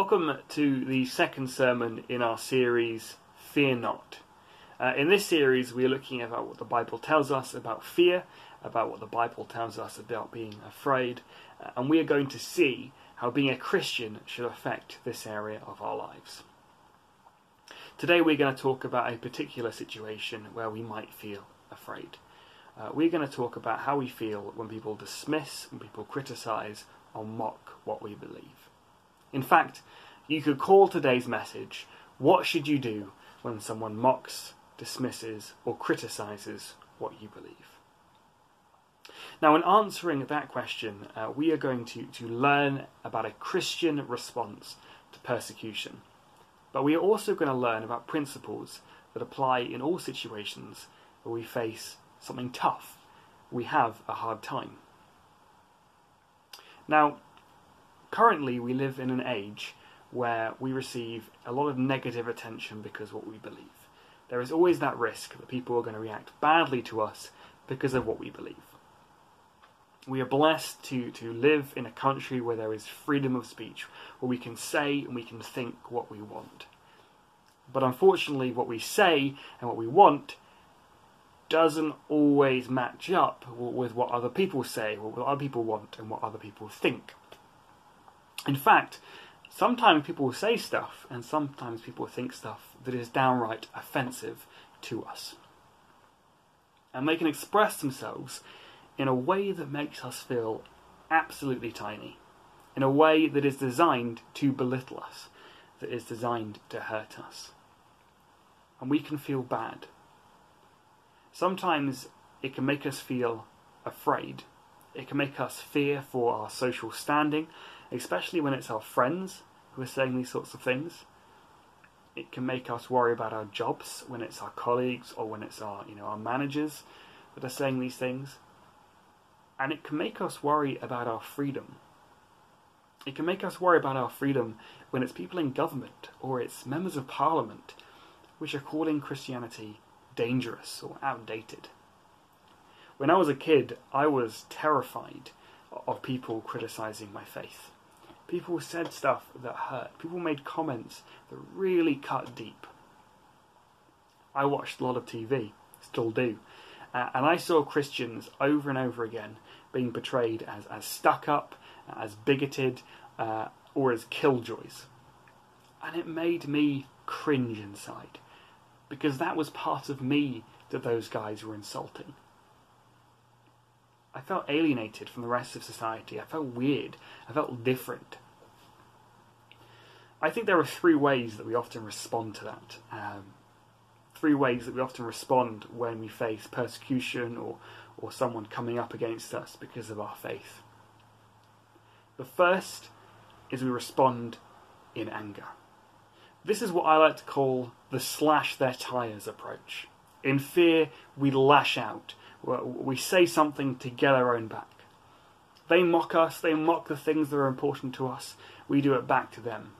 Welcome to the second sermon in our series, Fear Not. Uh, in this series, we are looking about what the Bible tells us about fear, about what the Bible tells us about being afraid, uh, and we are going to see how being a Christian should affect this area of our lives. Today, we're going to talk about a particular situation where we might feel afraid. Uh, we're going to talk about how we feel when people dismiss, when people criticize, or mock what we believe. In fact, you could call today's message, What Should You Do When Someone Mocks, Dismisses, or Criticizes What You Believe? Now, in answering that question, uh, we are going to, to learn about a Christian response to persecution. But we are also going to learn about principles that apply in all situations where we face something tough, we have a hard time. Now, currently we live in an age where we receive a lot of negative attention because what we believe. There is always that risk that people are going to react badly to us because of what we believe. We are blessed to, to live in a country where there is freedom of speech, where we can say and we can think what we want. But unfortunately, what we say and what we want doesn't always match up with what other people say, what other people want, and what other people think. In fact, sometimes people will say stuff, and sometimes people think stuff that is downright offensive to us. And they can express themselves in a way that makes us feel absolutely tiny, in a way that is designed to belittle us, that is designed to hurt us. And we can feel bad. Sometimes it can make us feel afraid. It can make us fear for our social standing especially when it's our friends who are saying these sorts of things. It can make us worry about our jobs when it's our colleagues or when it's our, you know, our managers that are saying these things. And it can make us worry about our freedom. It can make us worry about our freedom when it's people in government or it's members of parliament which are calling Christianity dangerous or outdated. When I was a kid, I was terrified of people criticizing my faith. People said stuff that hurt. People made comments that really cut deep. I watched a lot of TV, still do, uh, and I saw Christians over and over again being portrayed as, as stuck up, as bigoted, uh, or as killjoys. And it made me cringe inside, because that was part of me that those guys were insulting. I felt alienated from the rest of society. I felt weird. I felt different. I think there are three ways that we often respond to that. Um, three ways that we often respond when we face persecution or, or someone coming up against us because of our faith. The first is we respond in anger. This is what I like to call the slash their tyres approach. In fear, we lash out we say something to get our own back. They mock us, they mock the things that are important to us, we do it back to them.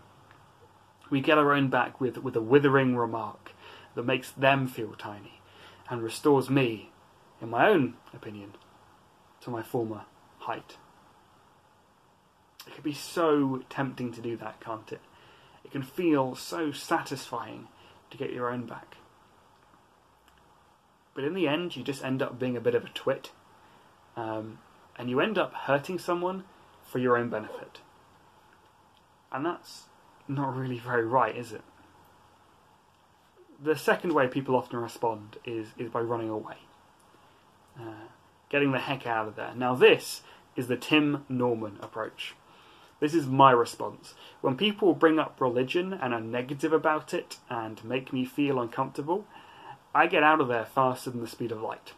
We get our own back with, with a withering remark that makes them feel tiny and restores me, in my own opinion, to my former height. It can be so tempting to do that, can't it? It can feel so satisfying to get your own back. But in the end, you just end up being a bit of a twit. Um, and you end up hurting someone for your own benefit. And that's not really very right, is it? The second way people often respond is, is by running away, uh, getting the heck out of there. Now, this is the Tim Norman approach. This is my response. When people bring up religion and are negative about it and make me feel uncomfortable, I get out of there faster than the speed of light.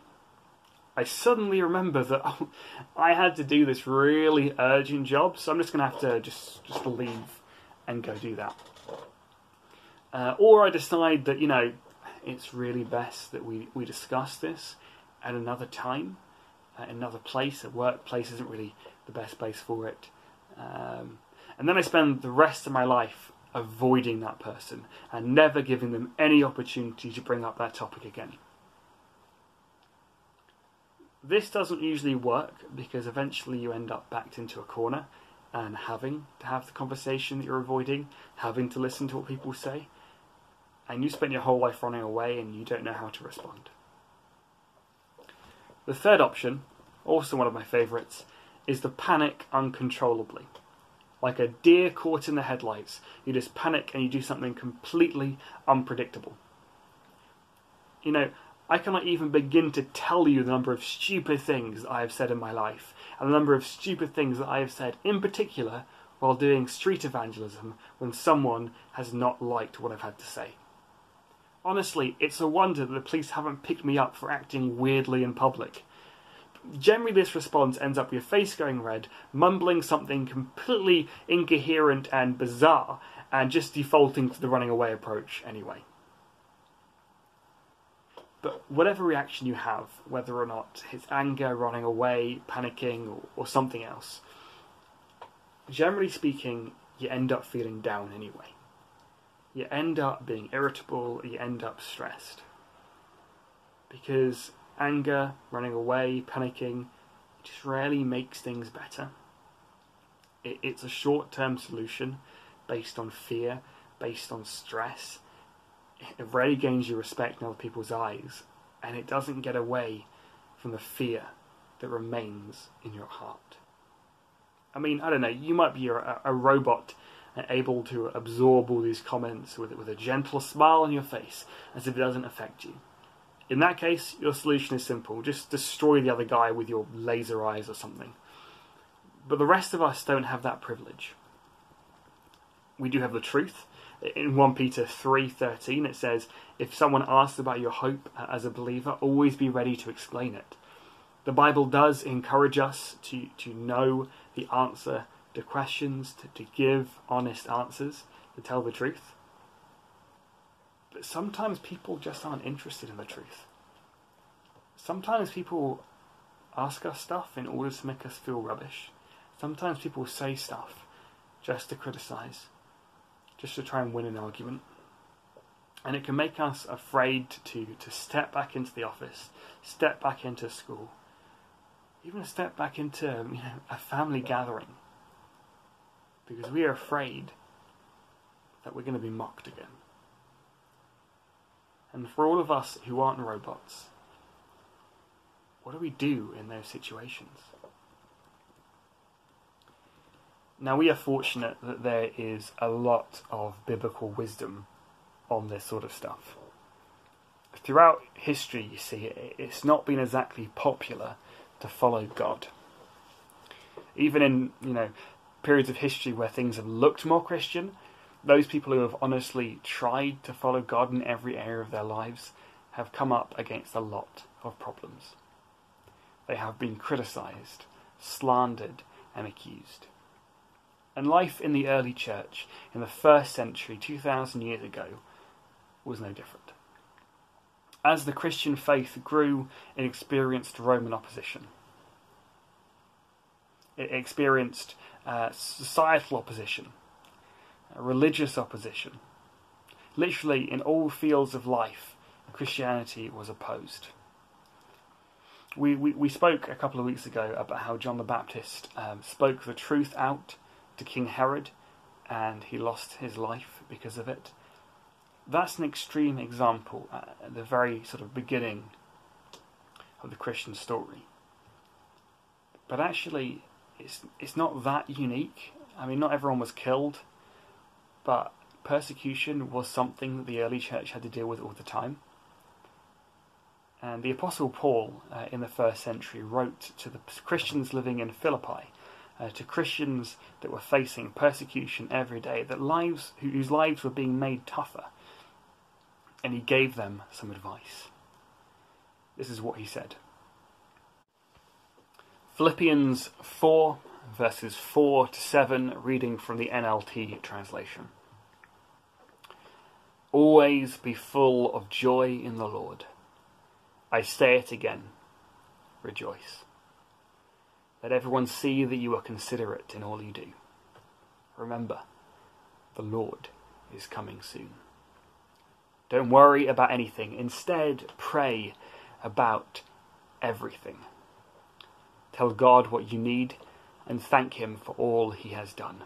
I suddenly remember that I had to do this really urgent job, so I'm just going to have to just just leave and go do that. Uh, or I decide that you know it's really best that we we discuss this at another time, at another place. A workplace isn't really the best place for it, um, and then I spend the rest of my life avoiding that person and never giving them any opportunity to bring up that topic again. This doesn't usually work because eventually you end up backed into a corner and having to have the conversation that you're avoiding, having to listen to what people say, and you spend your whole life running away and you don't know how to respond. The third option, also one of my favourites, is to panic uncontrollably. Like a deer caught in the headlights, you just panic and you do something completely unpredictable. You know, I cannot even begin to tell you the number of stupid things I have said in my life, and the number of stupid things that I have said, in particular, while doing street evangelism when someone has not liked what I've had to say. Honestly, it's a wonder that the police haven't picked me up for acting weirdly in public. Generally, this response ends up with your face going red, mumbling something completely incoherent and bizarre, and just defaulting to the running away approach anyway. But whatever reaction you have, whether or not it's anger, running away, panicking, or, or something else, generally speaking, you end up feeling down anyway. You end up being irritable, you end up stressed. Because anger, running away, panicking, just rarely makes things better. It, it's a short term solution based on fear, based on stress, it rarely gains you respect in other people's eyes, and it doesn't get away from the fear that remains in your heart. I mean, I don't know, you might be a, a robot and able to absorb all these comments with, with a gentle smile on your face as if it doesn't affect you. In that case, your solution is simple just destroy the other guy with your laser eyes or something. But the rest of us don't have that privilege. We do have the truth, in 1 Peter 3:13 it says if someone asks about your hope as a believer always be ready to explain it the bible does encourage us to to know the answer to questions to, to give honest answers to tell the truth sometimes people just aren't interested in the truth sometimes people ask us stuff in order to make us feel rubbish sometimes people say stuff just to criticize just to try and win an argument. And it can make us afraid to, to step back into the office, step back into school, even step back into you know, a family gathering. Because we are afraid that we're going to be mocked again. And for all of us who aren't robots, what do we do in those situations? Now, we are fortunate that there is a lot of biblical wisdom on this sort of stuff. Throughout history, you see, it's not been exactly popular to follow God. Even in, you know, periods of history where things have looked more Christian, those people who have honestly tried to follow God in every area of their lives have come up against a lot of problems. They have been criticized, slandered, and accused. And life in the early church, in the first century, 2,000 years ago, was no different. As the Christian faith grew, it experienced Roman opposition. It experienced uh, societal opposition, religious opposition. Literally, in all fields of life, Christianity was opposed. We, we, we spoke a couple of weeks ago about how John the Baptist um, spoke the truth out to King Herod, and he lost his life because of it. That's an extreme example at the very sort of beginning of the Christian story. But actually, it's it's not that unique. I mean, not everyone was killed, but persecution was something that the early church had to deal with all the time. And the Apostle Paul, uh, in the first century, wrote to the Christians living in Philippi uh, to Christians that were facing persecution every day, that lives whose lives were being made tougher. And he gave them some advice. This is what he said. Philippians 4, verses 4 to 7, reading from the NLT translation. Always be full of joy in the Lord. I say it again rejoice. Let everyone see that you are considerate in all you do. Remember, the Lord is coming soon. Don't worry about anything. Instead, pray about everything. Tell God what you need and thank Him for all He has done.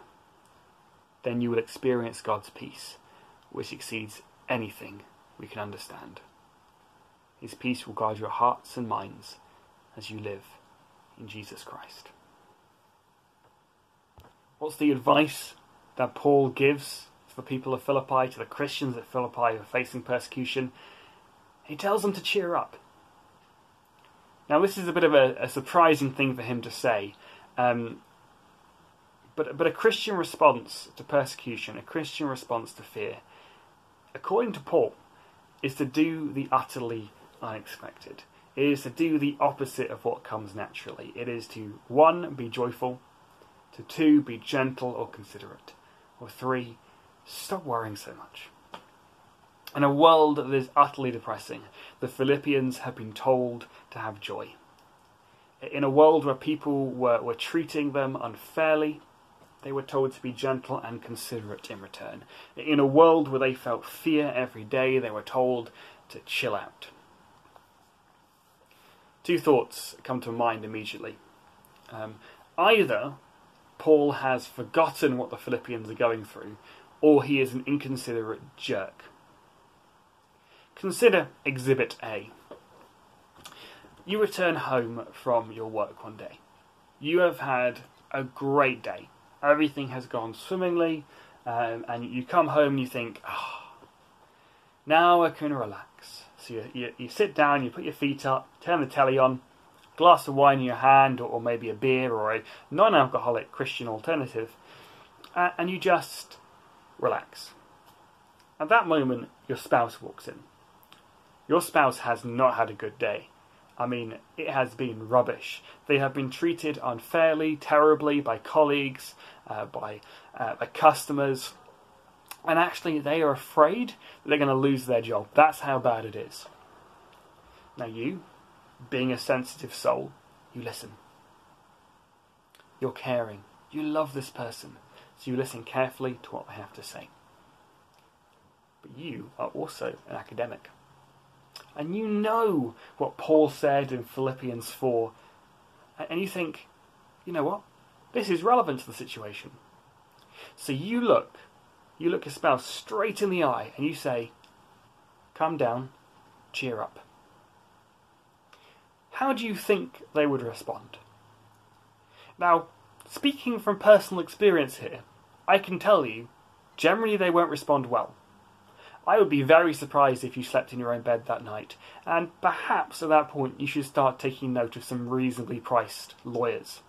Then you will experience God's peace, which exceeds anything we can understand. His peace will guard your hearts and minds as you live in Jesus Christ. What's the advice that Paul gives to the people of Philippi, to the Christians at Philippi who are facing persecution? He tells them to cheer up. Now, this is a bit of a, a surprising thing for him to say, um, but, but a Christian response to persecution, a Christian response to fear, according to Paul, is to do the utterly unexpected. It is to do the opposite of what comes naturally. It is to, one, be joyful, to two, be gentle or considerate, or three, stop worrying so much. In a world that is utterly depressing, the Philippians have been told to have joy. In a world where people were, were treating them unfairly, they were told to be gentle and considerate in return. In a world where they felt fear every day, they were told to chill out. Two thoughts come to mind immediately. Um, either Paul has forgotten what the Philippians are going through, or he is an inconsiderate jerk. Consider Exhibit A. You return home from your work one day. You have had a great day. Everything has gone swimmingly, um, and you come home and you think, oh, now I can relax. So you, you, you, sit down, you put your feet up, turn the telly on, glass of wine in your hand, or, or maybe a beer or a non alcoholic Christian alternative, uh, and you just relax. At that moment, your spouse walks in. Your spouse has not had a good day. I mean, it has been rubbish. They have been treated unfairly, terribly by colleagues, uh, by, uh, by customers, and actually they are afraid that they're going to lose their job. That's how bad it is. Now, you, being a sensitive soul, you listen. You're caring. You love this person, so you listen carefully to what they have to say. But you are also an academic. And you know what Paul said in Philippians 4. And you think, you know what? This is relevant to the situation. So you look, you look your spouse straight in the eye and you say, calm down, cheer up. How do you think they would respond? Now, speaking from personal experience here, I can tell you, generally they won't respond well. I would be very surprised if you slept in your own bed that night, and perhaps at that point you should start taking note of some reasonably priced lawyers.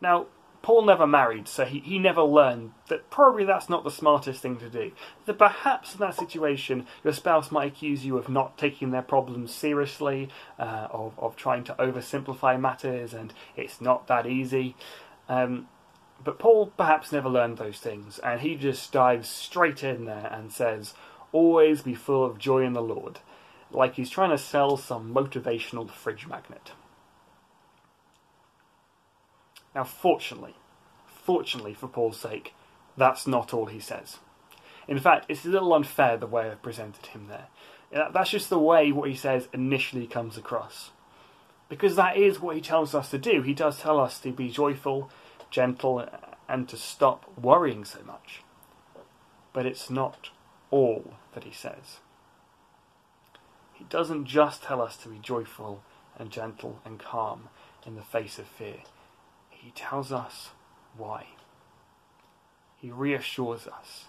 Now, Paul never married, so he, he never learned that probably that's not the smartest thing to do. That perhaps in that situation, your spouse might accuse you of not taking their problems seriously, uh, of, of trying to oversimplify matters, and it's not that easy. Um, but Paul perhaps never learned those things, and he just dives straight in there and says, Always be full of joy in the Lord, like he's trying to sell some motivational fridge magnet. Now, fortunately, fortunately for Paul's sake, that's not all he says. In fact, it's a little unfair the way I've presented him there. That's just the way what he says initially comes across. Because that is what he tells us to do. He does tell us to be joyful, gentle, and to stop worrying so much. But it's not all that he says. He doesn't just tell us to be joyful and gentle and calm in the face of fear. He tells us why. He reassures us,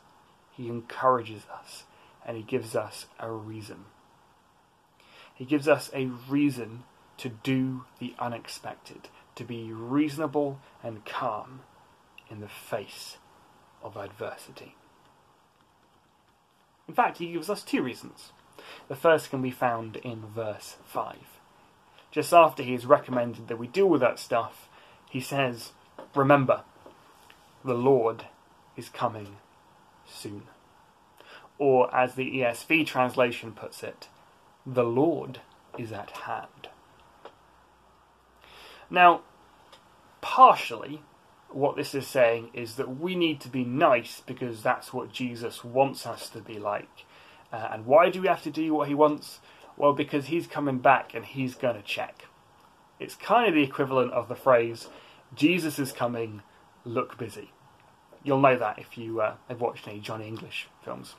he encourages us, and he gives us a reason. He gives us a reason to do the unexpected, to be reasonable and calm in the face of adversity. In fact, he gives us two reasons. The first can be found in verse 5. Just after he has recommended that we deal with that stuff, he says, Remember, the Lord is coming soon. Or, as the ESV translation puts it, the Lord is at hand. Now, partially, what this is saying is that we need to be nice because that's what Jesus wants us to be like. Uh, and why do we have to do what he wants? Well, because he's coming back and he's going to check. It's kind of the equivalent of the phrase, Jesus is coming, look busy. You'll know that if you uh, have watched any Johnny English films.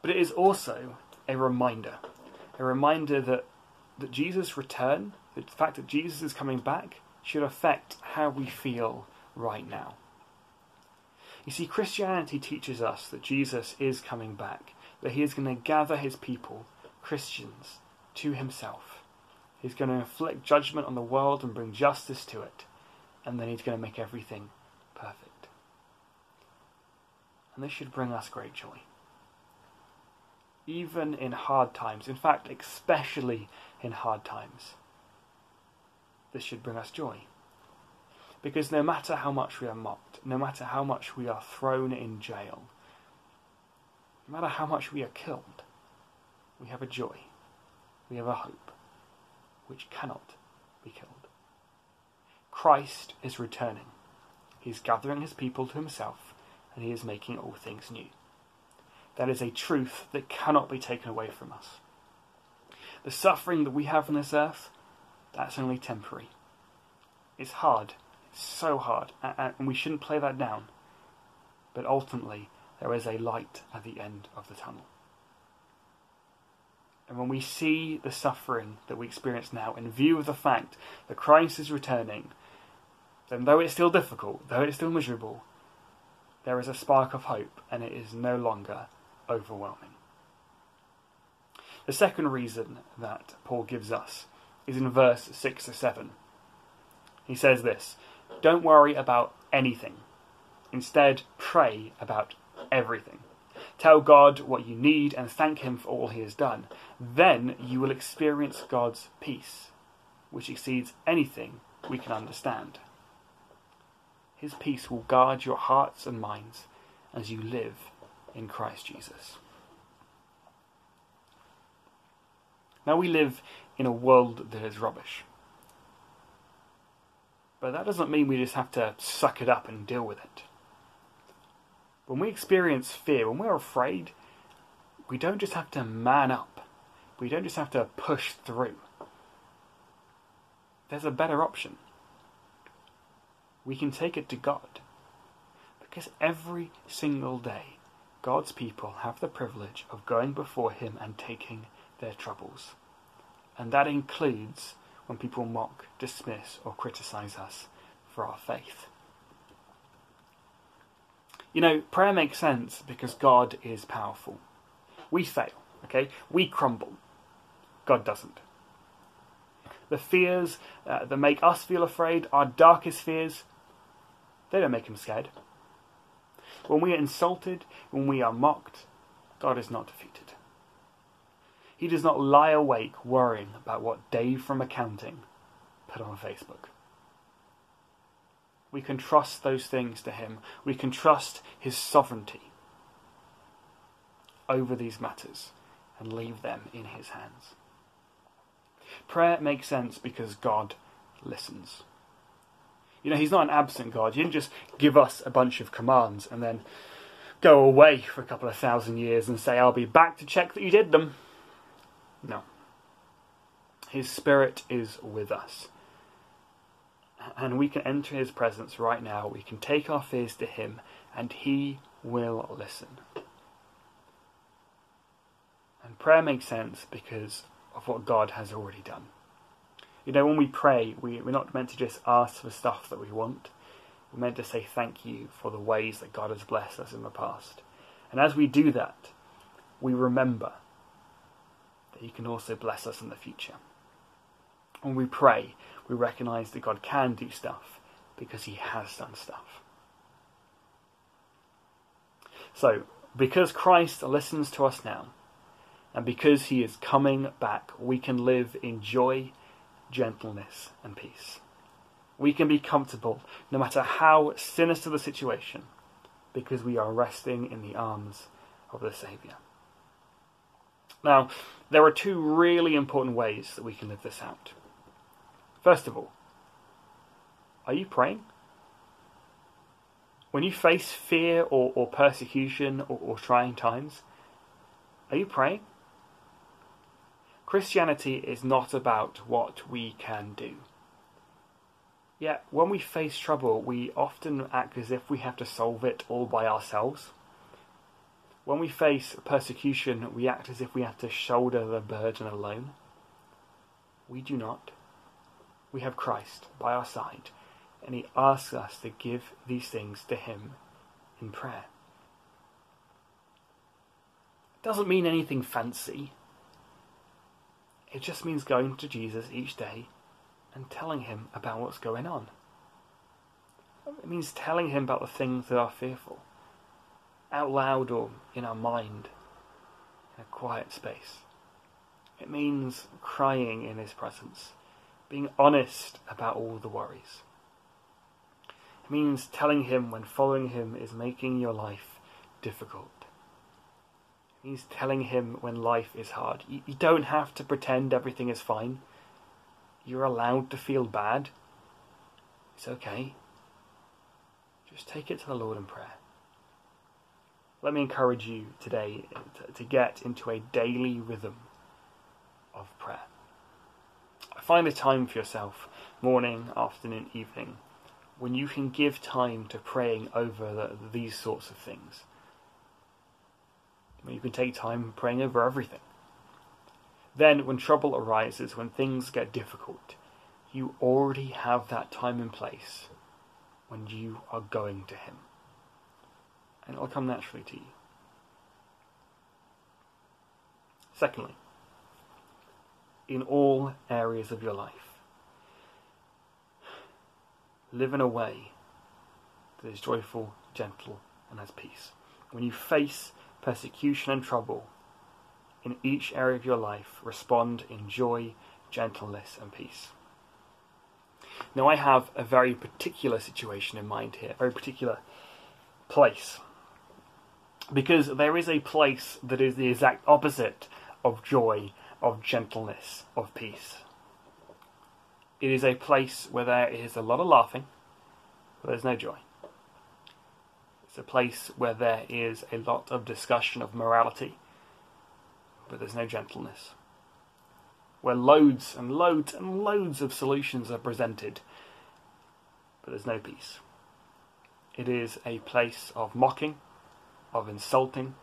But it is also a reminder, a reminder that, that Jesus' return, the fact that Jesus is coming back, should affect how we feel right now. You see, Christianity teaches us that Jesus is coming back, that he is going to gather his people, Christians, to himself. He's going to inflict judgment on the world and bring justice to it, and then he's going to make everything perfect. And this should bring us great joy. Even in hard times, in fact, especially in hard times, this should bring us joy. Because no matter how much we are mocked, no matter how much we are thrown in jail, no matter how much we are killed, we have a joy, we have a hope, which cannot be killed. Christ is returning. He is gathering his people to himself, and he is making all things new. That is a truth that cannot be taken away from us. The suffering that we have on this earth, that's only temporary. It's hard, it's so hard, and we shouldn't play that down. But ultimately, there is a light at the end of the tunnel. And when we see the suffering that we experience now, in view of the fact that Christ is returning, then though it's still difficult, though it's still miserable, there is a spark of hope, and it is no longer overwhelming. The second reason that Paul gives us is in verse 6 to 7. He says this don't worry about anything. Instead, pray about everything. Tell God what you need and thank Him for all He has done. Then you will experience God's peace, which exceeds anything we can understand. His peace will guard your hearts and minds as you live in Christ Jesus. Now we live in a world that is rubbish. But that doesn't mean we just have to suck it up and deal with it. When we experience fear, when we're afraid, we don't just have to man up. We don't just have to push through. There's a better option. We can take it to God. Because every single day, God's people have the privilege of going before Him and taking their troubles. And that includes when people mock, dismiss, or criticize us for our faith. You know, prayer makes sense because God is powerful. We fail, okay? We crumble. God doesn't. The fears uh, that make us feel afraid, our darkest fears, they don't make him scared. When we are insulted, when we are mocked, God is not defeated. He does not lie awake worrying about what Dave from accounting put on Facebook. We can trust those things to Him. We can trust His sovereignty over these matters and leave them in His hands. Prayer makes sense because God listens. You know, He's not an absent God. He didn't just give us a bunch of commands and then go away for a couple of thousand years and say, I'll be back to check that you did them. No. His Spirit is with us. And we can enter His presence right now. We can take our fears to Him, and He will listen. And prayer makes sense because of what God has already done. You know, when we pray, we, we're not meant to just ask for stuff that we want. We're meant to say thank you for the ways that God has blessed us in the past. And as we do that, we remember that He can also bless us in the future. When we pray, we recognize that God can do stuff because He has done stuff. So, because Christ listens to us now, and because He is coming back, we can live in joy, gentleness, and peace. We can be comfortable no matter how sinister the situation because we are resting in the arms of the Saviour. Now, there are two really important ways that we can live this out. First of all, are you praying? When you face fear or, or persecution or, or trying times, are you praying? Christianity is not about what we can do. Yet, when we face trouble, we often act as if we have to solve it all by ourselves. When we face persecution, we act as if we have to shoulder the burden alone. We do not. We have Christ by our side, and He asks us to give these things to Him in prayer. It doesn't mean anything fancy. It just means going to Jesus each day and telling him about what's going on. It means telling him about the things that are fearful, out loud or in our mind, in a quiet space. It means crying in his presence, being honest about all the worries. It means telling him when following him is making your life difficult. It means telling him when life is hard. You, you don't have to pretend everything is fine. You're allowed to feel bad. It's okay. Just take it to the Lord in prayer. Let me encourage you today to, get into a daily rhythm of prayer. Find a time for yourself, morning, afternoon, evening, when you can give time to praying over the, these sorts of things. When you can take time praying over everything. Then, when trouble arises, when things get difficult, you already have that time in place when you are going to Him. And it'll come naturally to you. Secondly, in all areas of your life, live in a way that is joyful, gentle, and has peace. When you face persecution and trouble, in each area of your life respond in joy, gentleness, and peace. Now, I have a very particular situation in mind here, a very particular place. Because there is a place that is the exact opposite of joy, of gentleness, of peace. It is a place where there is a lot of laughing, but there's no joy. It's a place where there is a lot of discussion of morality, but there's no gentleness. Where loads and loads and loads of solutions are presented, but there's no peace. It is a place of mocking, of insulting,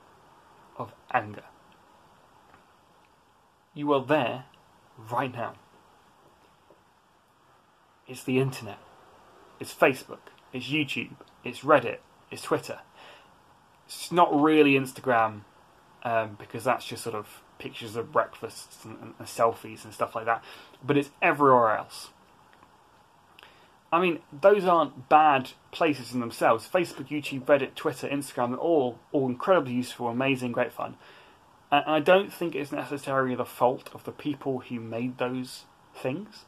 of anger. You are there right now. It's the internet. It's Facebook. It's YouTube. It's Reddit. It's Twitter. It's not really Instagram um, because that's just sort of pictures of breakfasts and, and, and selfies and stuff like that. But it's everywhere else. I mean, those aren't bad places in themselves. Facebook, YouTube, Reddit, Twitter, Instagram, all all incredibly useful, amazing, great fun. And I don't think it's necessarily the fault of the people who made those things.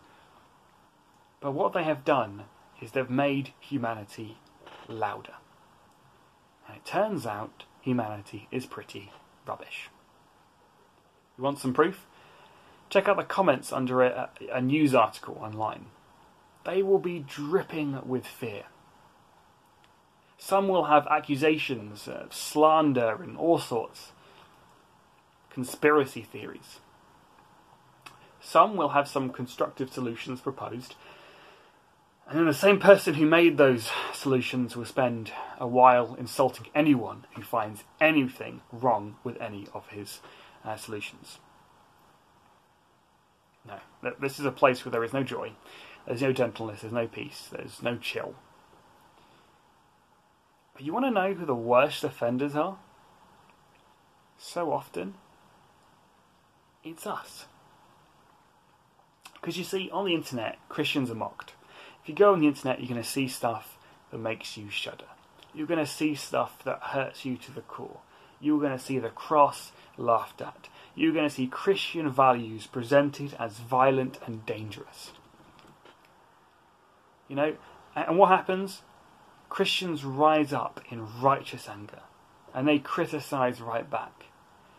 But what they have done is they've made humanity louder. And it turns out humanity is pretty rubbish. You want some proof? Check out the comments under a, a, news article online. They will be dripping with fear. Some will have accusations, slander, and all sorts. Conspiracy theories. Some will have some constructive solutions proposed, and then the same person who made those solutions will spend a while insulting anyone who finds anything wrong with any of his uh, solutions. No, this is a place where there is no joy, there's no gentleness, there's no peace, there's no chill. But you want to know who the worst offenders are? So often, it's us. Because you see, on the internet, Christians are mocked. If you go on the internet, you're going to see stuff that makes you shudder. You're going to see stuff that hurts you to the core. You're going to see the cross laughed at. You're going to see Christian values presented as violent and dangerous. You know, and what happens? Christians rise up in righteous anger and they criticize right back.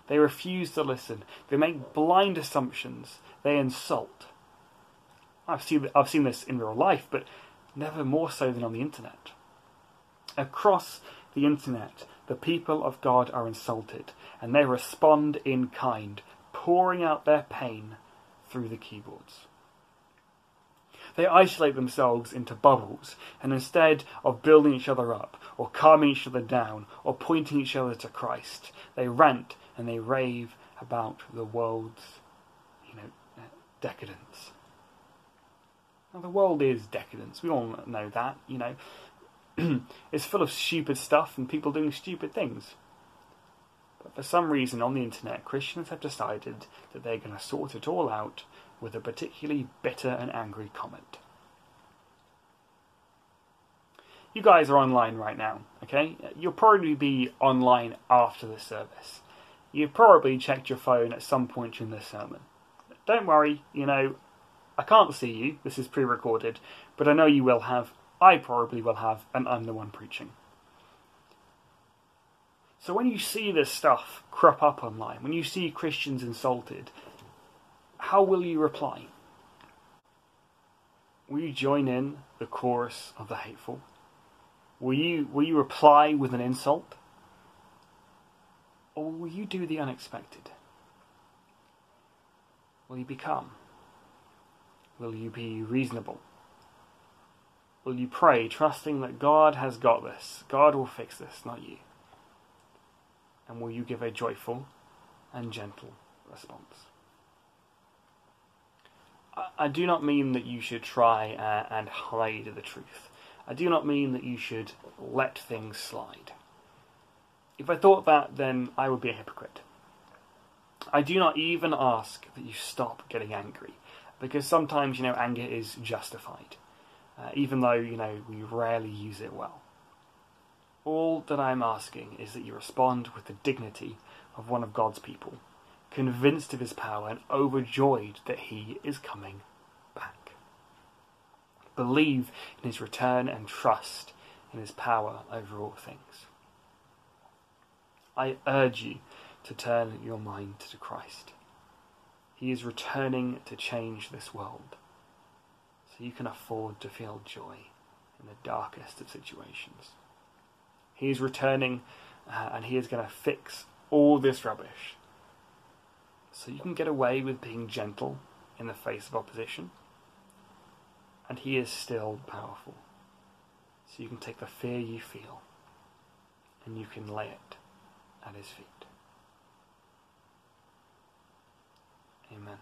They refuse to listen. They make blind assumptions. They insult. I've seen I've seen this in real life, but never more so than on the internet. Across the internet, the people of God are insulted, and they respond in kind, pouring out their pain through the keyboards. They isolate themselves into bubbles, and instead of building each other up, or calming each other down, or pointing each other to Christ, they rant and they rave about the world's, you know, decadence. Now, the world is decadence. We all know that, you know. it's full of stupid stuff and people doing stupid things. But for some reason on the internet, Christians have decided that they're going to sort it all out with a particularly bitter and angry comment. You guys are online right now, okay? You'll probably be online after the service. You've probably checked your phone at some point during this sermon. Don't worry, you know, I can't see you, this is pre recorded, but I know you will have, I probably will have, and I'm the one preaching. So when you see this stuff crop up online, when you see Christians insulted, how will you reply? Will you join in the chorus of the hateful? Will you, will you reply with an insult? Or will you do the unexpected? Will you be calm? Will you be reasonable? Will you pray, trusting that God has got this? God will fix this, not you. And will you give a joyful and gentle response? I do not mean that you should try uh, and hide the truth. I do not mean that you should let things slide. If I thought that, then I would be a hypocrite. I do not even ask that you stop getting angry because sometimes, you know, anger is justified, uh, even though, you know, we rarely use it well. All that I am asking is that you respond with the dignity of one of God's people, convinced of his power and overjoyed that he is coming back. Believe in his return and trust in his power over all things. I urge you to turn your mind to Christ. He is returning to change this world. So you can afford to feel joy in the darkest of situations. He is returning uh, and he is going to fix all this rubbish. So you can get away with being gentle in the face of opposition. And he is still powerful. So you can take the fear you feel and you can lay it at his feet. Amen.